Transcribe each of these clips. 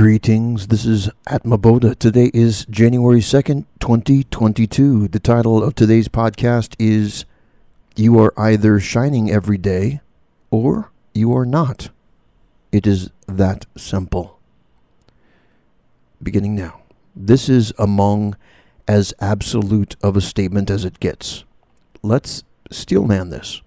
Greetings, this is Atma Bodha. Today is January 2nd, 2022. The title of today's podcast is You Are Either Shining Every Day or You Are Not. It is that simple. Beginning now. This is among as absolute of a statement as it gets. Let's steelman this.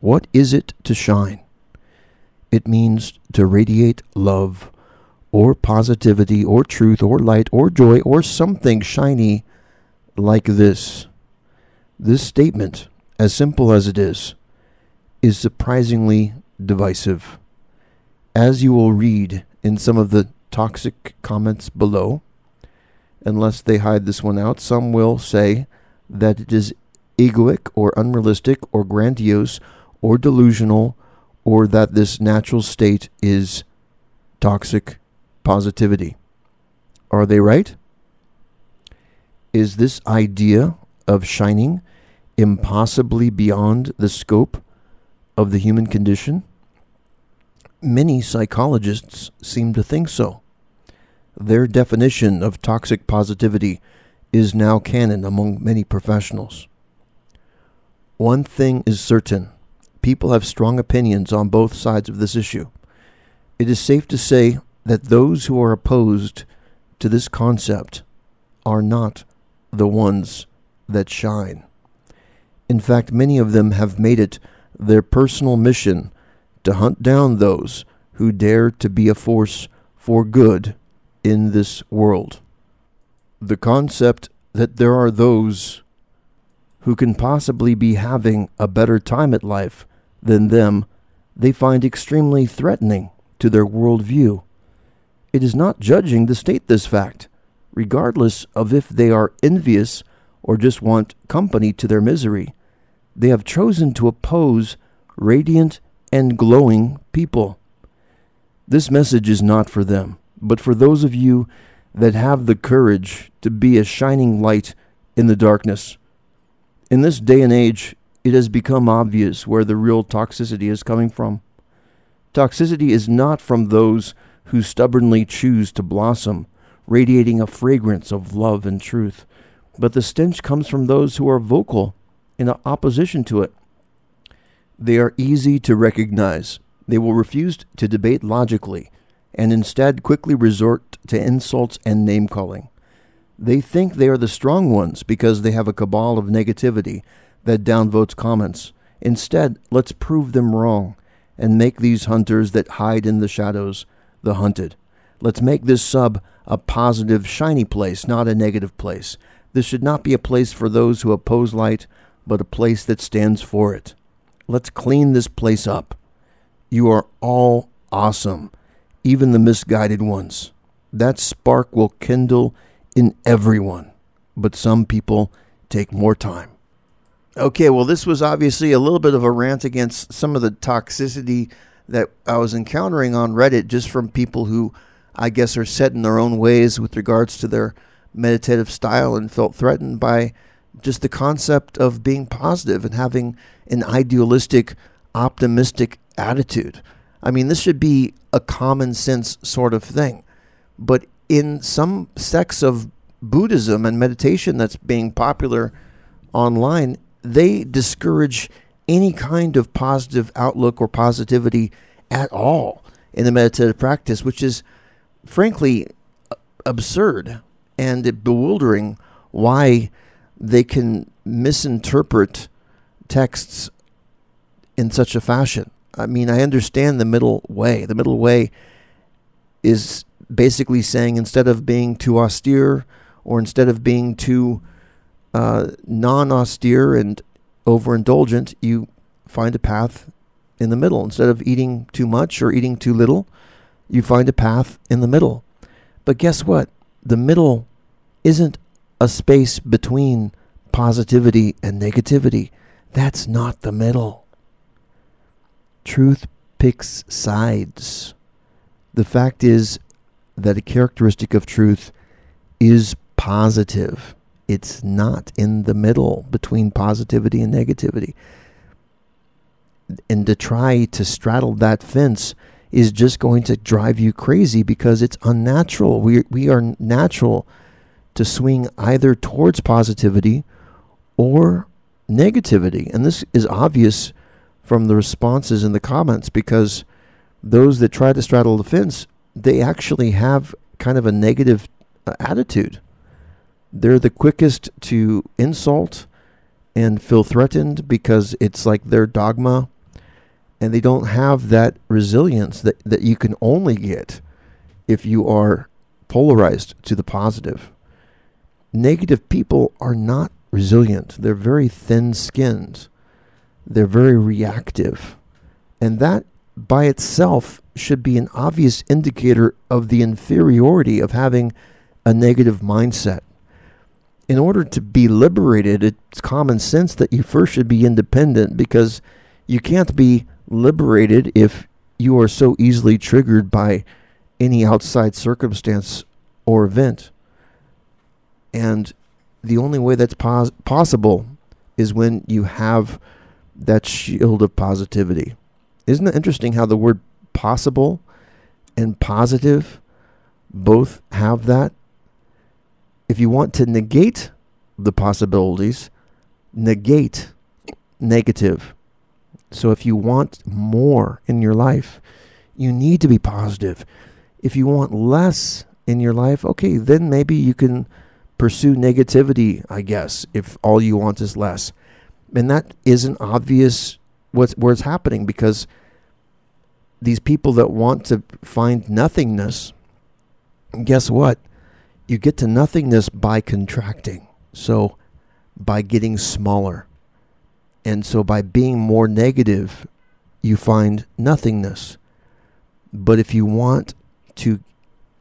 What is it to shine? It means to radiate love or positivity or truth or light or joy or something shiny like this. This statement, as simple as it is, is surprisingly divisive. As you will read in some of the toxic comments below, unless they hide this one out, some will say that it is egoic or unrealistic or grandiose or delusional or that this natural state is toxic positivity. Are they right? Is this idea of shining impossibly beyond the scope of the human condition? Many psychologists seem to think so. Their definition of toxic positivity is now canon among many professionals. One thing is certain people have strong opinions on both sides of this issue. It is safe to say that those who are opposed to this concept are not the ones that shine. In fact, many of them have made it their personal mission to hunt down those who dare to be a force for good in this world. The concept that there are those who can possibly be having a better time at life than them, they find extremely threatening to their worldview. It is not judging to state this fact, regardless of if they are envious or just want company to their misery. They have chosen to oppose radiant and glowing people. This message is not for them, but for those of you that have the courage to be a shining light in the darkness. In this day and age, it has become obvious where the real toxicity is coming from. Toxicity is not from those who stubbornly choose to blossom, radiating a fragrance of love and truth, but the stench comes from those who are vocal in opposition to it. They are easy to recognize. They will refuse to debate logically and instead quickly resort to insults and name calling. They think they are the strong ones because they have a cabal of negativity that downvotes comments. Instead, let's prove them wrong and make these hunters that hide in the shadows the hunted. Let's make this sub a positive, shiny place, not a negative place. This should not be a place for those who oppose light, but a place that stands for it. Let's clean this place up. You are all awesome, even the misguided ones. That spark will kindle in everyone, but some people take more time. Okay, well, this was obviously a little bit of a rant against some of the toxicity that I was encountering on Reddit just from people who I guess are set in their own ways with regards to their meditative style and felt threatened by just the concept of being positive and having an idealistic, optimistic attitude. I mean, this should be a common sense sort of thing. But in some sects of Buddhism and meditation that's being popular online, they discourage any kind of positive outlook or positivity at all in the meditative practice, which is frankly absurd and bewildering why they can misinterpret texts in such a fashion. I mean, I understand the middle way. The middle way is basically saying instead of being too austere or instead of being too uh, non austere and overindulgent, you find a path in the middle. Instead of eating too much or eating too little, you find a path in the middle. But guess what? The middle isn't a space between positivity and negativity. That's not the middle. Truth picks sides. The fact is that a characteristic of truth is positive. It's not in the middle between positivity and negativity. And to try to straddle that fence is just going to drive you crazy because it's unnatural. We, we are natural to swing either towards positivity or negativity. And this is obvious from the responses in the comments because those that try to straddle the fence, they actually have kind of a negative uh, attitude. They're the quickest to insult and feel threatened because it's like their dogma and they don't have that resilience that, that you can only get if you are polarized to the positive. Negative people are not resilient. They're very thin skinned. They're very reactive. And that by itself should be an obvious indicator of the inferiority of having a negative mindset. In order to be liberated, it's common sense that you first should be independent because you can't be liberated if you are so easily triggered by any outside circumstance or event. And the only way that's pos- possible is when you have that shield of positivity. Isn't it interesting how the word possible and positive both have that? If you want to negate the possibilities, negate negative. So if you want more in your life, you need to be positive. If you want less in your life, okay, then maybe you can pursue negativity, I guess, if all you want is less. And that isn't obvious what's where it's happening because these people that want to find nothingness, guess what? You get to nothingness by contracting. So by getting smaller. And so by being more negative, you find nothingness. But if you want to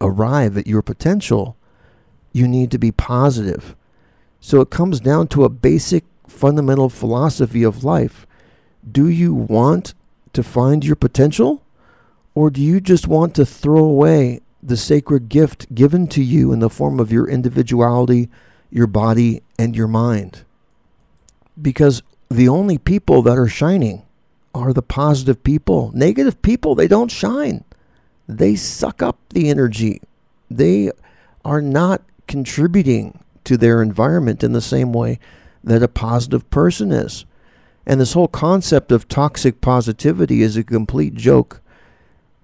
arrive at your potential, you need to be positive. So it comes down to a basic fundamental philosophy of life. Do you want to find your potential? Or do you just want to throw away the sacred gift given to you in the form of your individuality, your body, and your mind? Because the only people that are shining are the positive people. Negative people, they don't shine. They suck up the energy. They are not contributing to their environment in the same way that a positive person is. And this whole concept of toxic positivity is a complete joke.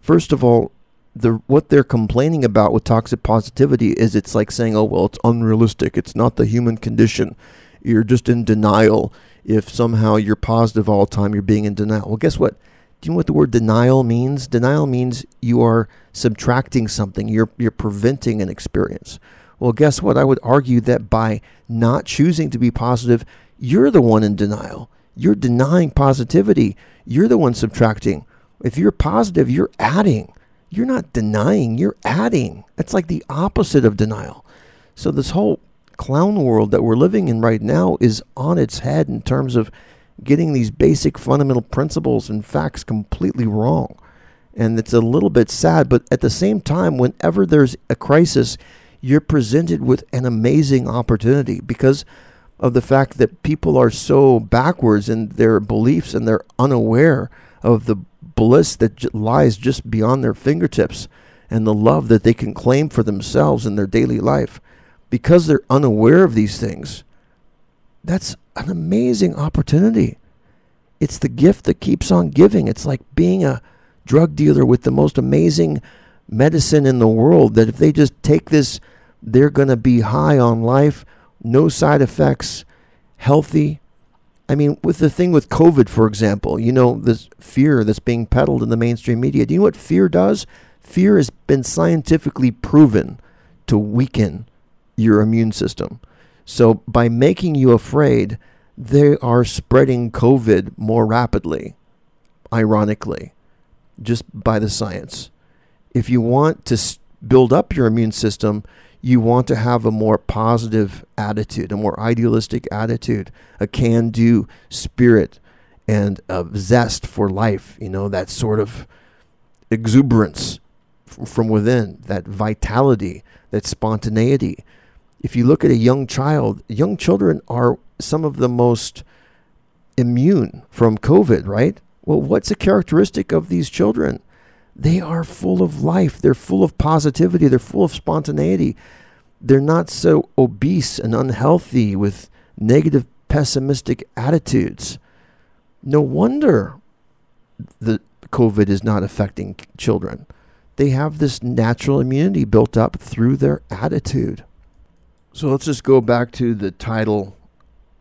First of all, the what they're complaining about with toxic positivity is it's like saying, "Oh, well, it's unrealistic. It's not the human condition. You're just in denial if somehow you're positive all the time, you're being in denial." Well, guess what? Do you know what the word denial means? Denial means you are subtracting something. You're you're preventing an experience. Well, guess what? I would argue that by not choosing to be positive, you're the one in denial. You're denying positivity. You're the one subtracting. If you're positive, you're adding. You're not denying, you're adding. That's like the opposite of denial. So, this whole clown world that we're living in right now is on its head in terms of getting these basic fundamental principles and facts completely wrong. And it's a little bit sad, but at the same time, whenever there's a crisis, you're presented with an amazing opportunity because of the fact that people are so backwards in their beliefs and they're unaware of the bliss that lies just beyond their fingertips and the love that they can claim for themselves in their daily life. Because they're unaware of these things, that's an amazing opportunity. It's the gift that keeps on giving. It's like being a drug dealer with the most amazing medicine in the world that if they just take this, they're going to be high on life, no side effects, healthy. I mean, with the thing with COVID, for example, you know, this fear that's being peddled in the mainstream media. Do you know what fear does? Fear has been scientifically proven to weaken your immune system. So by making you afraid, they are spreading COVID more rapidly, ironically, just by the science if you want to build up your immune system, you want to have a more positive attitude, a more idealistic attitude, a can do spirit, and a zest for life. You know, that sort of exuberance from within, that vitality, that spontaneity. If you look at a young child, young children are some of the most immune from COVID, right? Well, what's a characteristic of these children? They are full of life. They're full of positivity. They're full of spontaneity. They're not so obese and unhealthy with negative, pessimistic attitudes. No wonder the COVID is not affecting children. They have this natural immunity built up through their attitude. So let's just go back to the title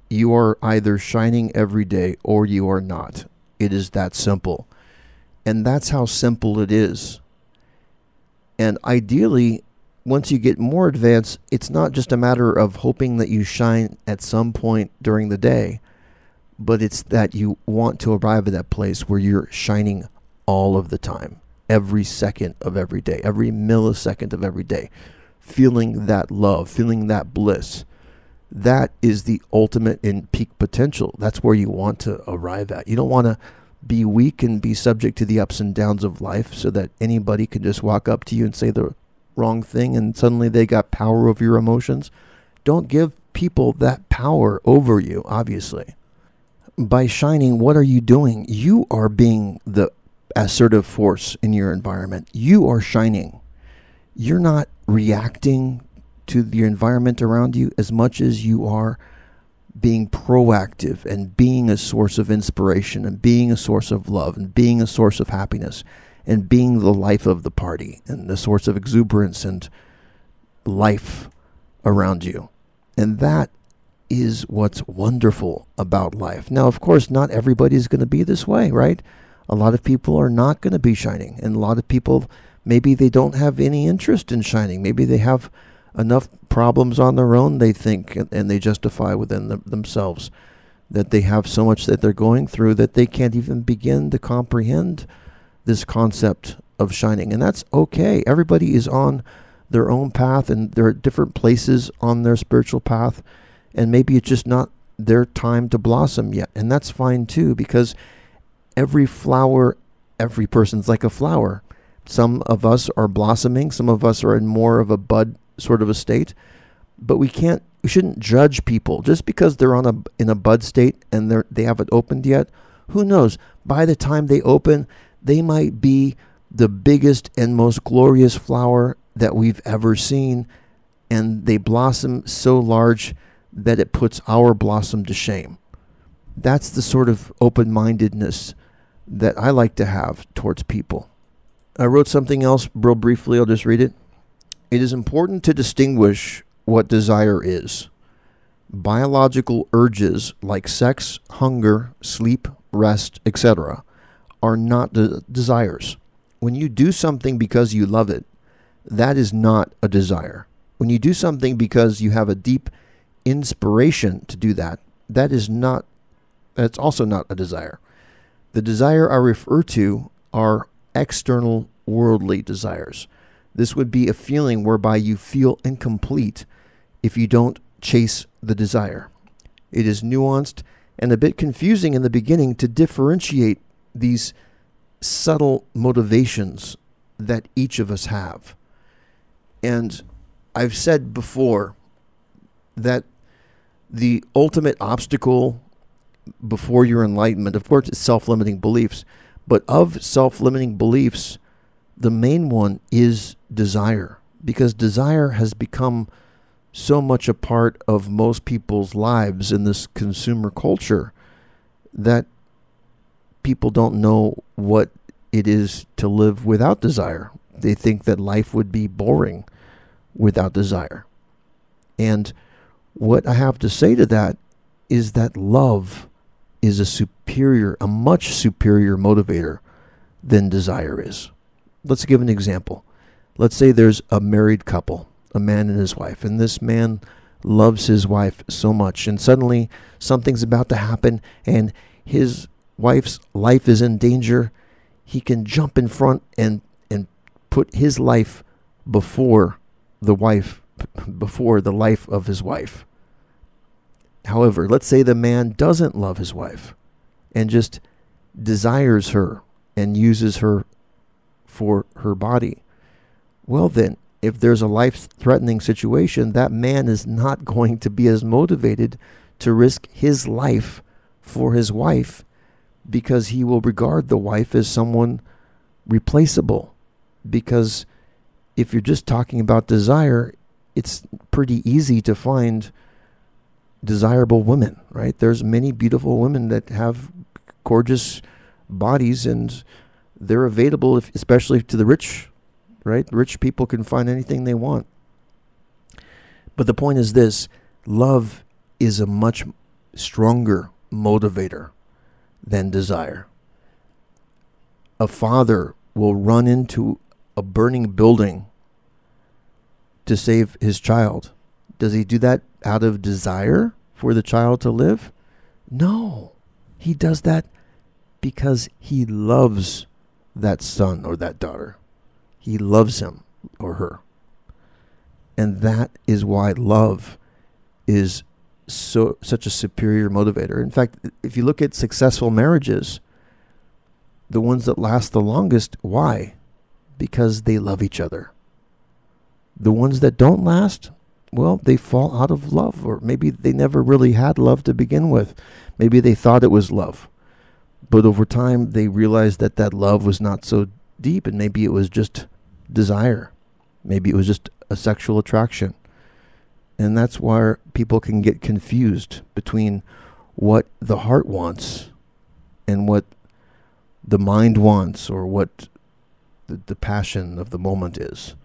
You are either shining every day or you are not. It is that simple. And that's how simple it is. And ideally, once you get more advanced, it's not just a matter of hoping that you shine at some point during the day, but it's that you want to arrive at that place where you're shining all of the time, every second of every day, every millisecond of every day, feeling that love, feeling that bliss. That is the ultimate in peak potential. That's where you want to arrive at. You don't want to be weak and be subject to the ups and downs of life so that anybody can just walk up to you and say the wrong thing and suddenly they got power over your emotions. Don't give people that power over you, obviously. By shining, what are you doing? You are being the assertive force in your environment. You are shining. You're not reacting to the environment around you as much as you are being proactive and being a source of inspiration and being a source of love and being a source of happiness and being the life of the party and the source of exuberance and life around you. And that is what's wonderful about life. Now, of course, not everybody's going to be this way, right? A lot of people are not going to be shining, and a lot of people maybe they don't have any interest in shining. Maybe they have enough problems on their own, they think, and they justify within the, themselves that they have so much that they're going through that they can't even begin to comprehend this concept of shining. And that's okay. Everybody is on their own path and they're at different places on their spiritual path. And maybe it's just not their time to blossom yet. And that's fine too, because every flower, every person's like a flower. Some of us are blossoming, some of us are in more of a bud sort of a state. But we can't we shouldn't judge people just because they're on a in a bud state and they they haven't opened yet. Who knows? By the time they open, they might be the biggest and most glorious flower that we've ever seen, and they blossom so large that it puts our blossom to shame. That's the sort of open mindedness that I like to have towards people. I wrote something else real briefly, I'll just read it. It is important to distinguish what desire is. Biological urges like sex, hunger, sleep, rest, etc., are not de- desires. When you do something because you love it, that is not a desire. When you do something because you have a deep inspiration to do that, that is not that's also not a desire. The desire I refer to are external worldly desires. This would be a feeling whereby you feel incomplete if you don't chase the desire. It is nuanced and a bit confusing in the beginning to differentiate these subtle motivations that each of us have. And I've said before that the ultimate obstacle before your enlightenment, of course, is self limiting beliefs. But of self limiting beliefs, the main one is desire, because desire has become so much a part of most people's lives in this consumer culture that people don't know what it is to live without desire. They think that life would be boring without desire. And what I have to say to that is that love is a superior, a much superior motivator than desire is. Let's give an example. Let's say there's a married couple, a man and his wife, and this man loves his wife so much, and suddenly something's about to happen, and his wife's life is in danger, he can jump in front and and put his life before the wife before the life of his wife. However, let's say the man doesn't love his wife and just desires her and uses her for her body. Well, then, if there's a life threatening situation, that man is not going to be as motivated to risk his life for his wife because he will regard the wife as someone replaceable because if you're just talking about desire, it's pretty easy to find desirable women, right? There's many beautiful women that have gorgeous bodies and they're available if, especially to the rich, right? Rich people can find anything they want. But the point is this, love is a much stronger motivator than desire. A father will run into a burning building to save his child. Does he do that out of desire for the child to live? No. He does that because he loves that son or that daughter. He loves him or her. And that is why love is so such a superior motivator. In fact, if you look at successful marriages, the ones that last the longest, why? Because they love each other. The ones that don't last, well, they fall out of love, or maybe they never really had love to begin with. Maybe they thought it was love. But over time, they realized that that love was not so deep, and maybe it was just desire. Maybe it was just a sexual attraction. And that's why people can get confused between what the heart wants and what the mind wants or what the, the passion of the moment is.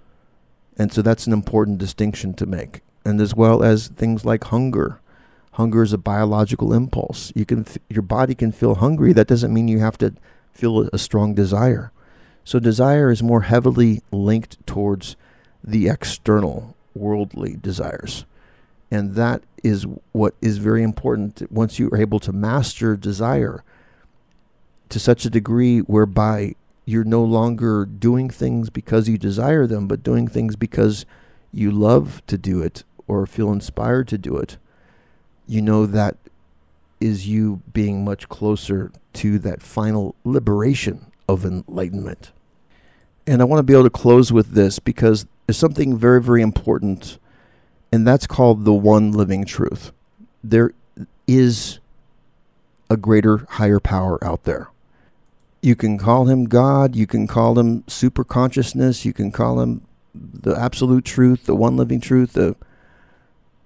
And so that's an important distinction to make. And as well as things like hunger. Hunger is a biological impulse. You can your body can feel hungry. That doesn't mean you have to feel a strong desire. So desire is more heavily linked towards the external worldly desires. And that is what is very important once you are able to master desire to such a degree whereby you're no longer doing things because you desire them, but doing things because you love to do it or feel inspired to do it, you know that is you being much closer to that final liberation of enlightenment. And I want to be able to close with this because there's something very, very important, and that's called the one living truth. There is a greater, higher power out there. You can call him God, you can call him super consciousness, you can call him the absolute truth, the one living truth, the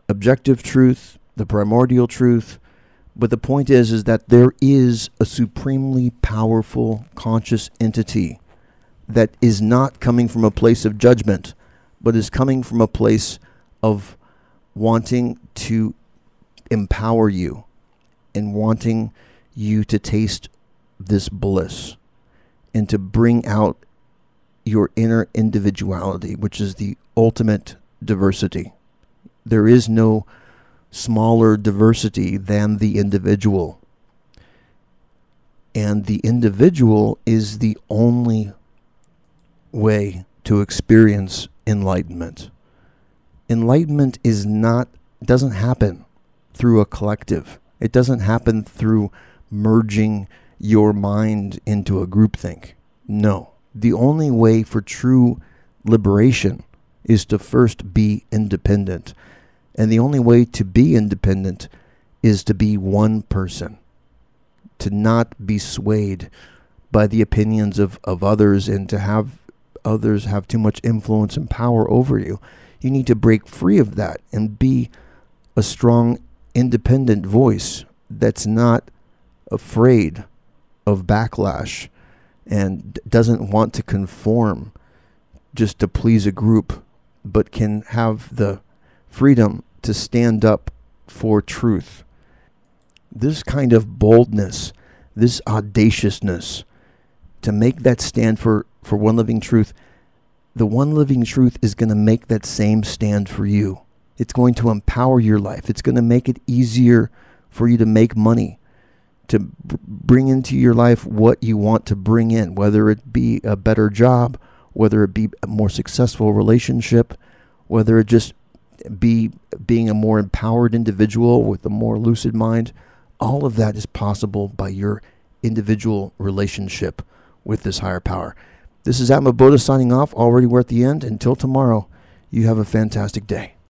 objective truth, the primordial truth. But the point is is that there is a supremely powerful conscious entity that is not coming from a place of judgment, but is coming from a place of wanting to empower you and wanting you to taste this bliss and to bring out your inner individuality, which is the ultimate diversity. There is no smaller diversity than the individual. And the individual is the only way to experience enlightenment. Enlightenment is not doesn't happen through a collective. It doesn't happen through merging your mind into a groupthink. No. The only way for true liberation is to first be independent. And the only way to be independent is to be one person, to not be swayed by the opinions of, of others and to have others have too much influence and power over you. You need to break free of that and be a strong, independent voice that's not afraid of backlash and doesn't want to conform just to please a group, but can have the freedom to stand up for truth. This kind of boldness, this audaciousness, to make that stand for, for one living truth, the one living truth is going to make that same stand for you. It's going to empower your life. It's going to make it easier for you to make money to b- bring into your life what you want to bring in, whether it be a better job, whether it be a more successful relationship, whether it just be being a more empowered individual with a more lucid mind. All of that is possible by your individual relationship with this higher power. This is Atma Bodha signing off. Already we're at the end. Until tomorrow, you have a fantastic day.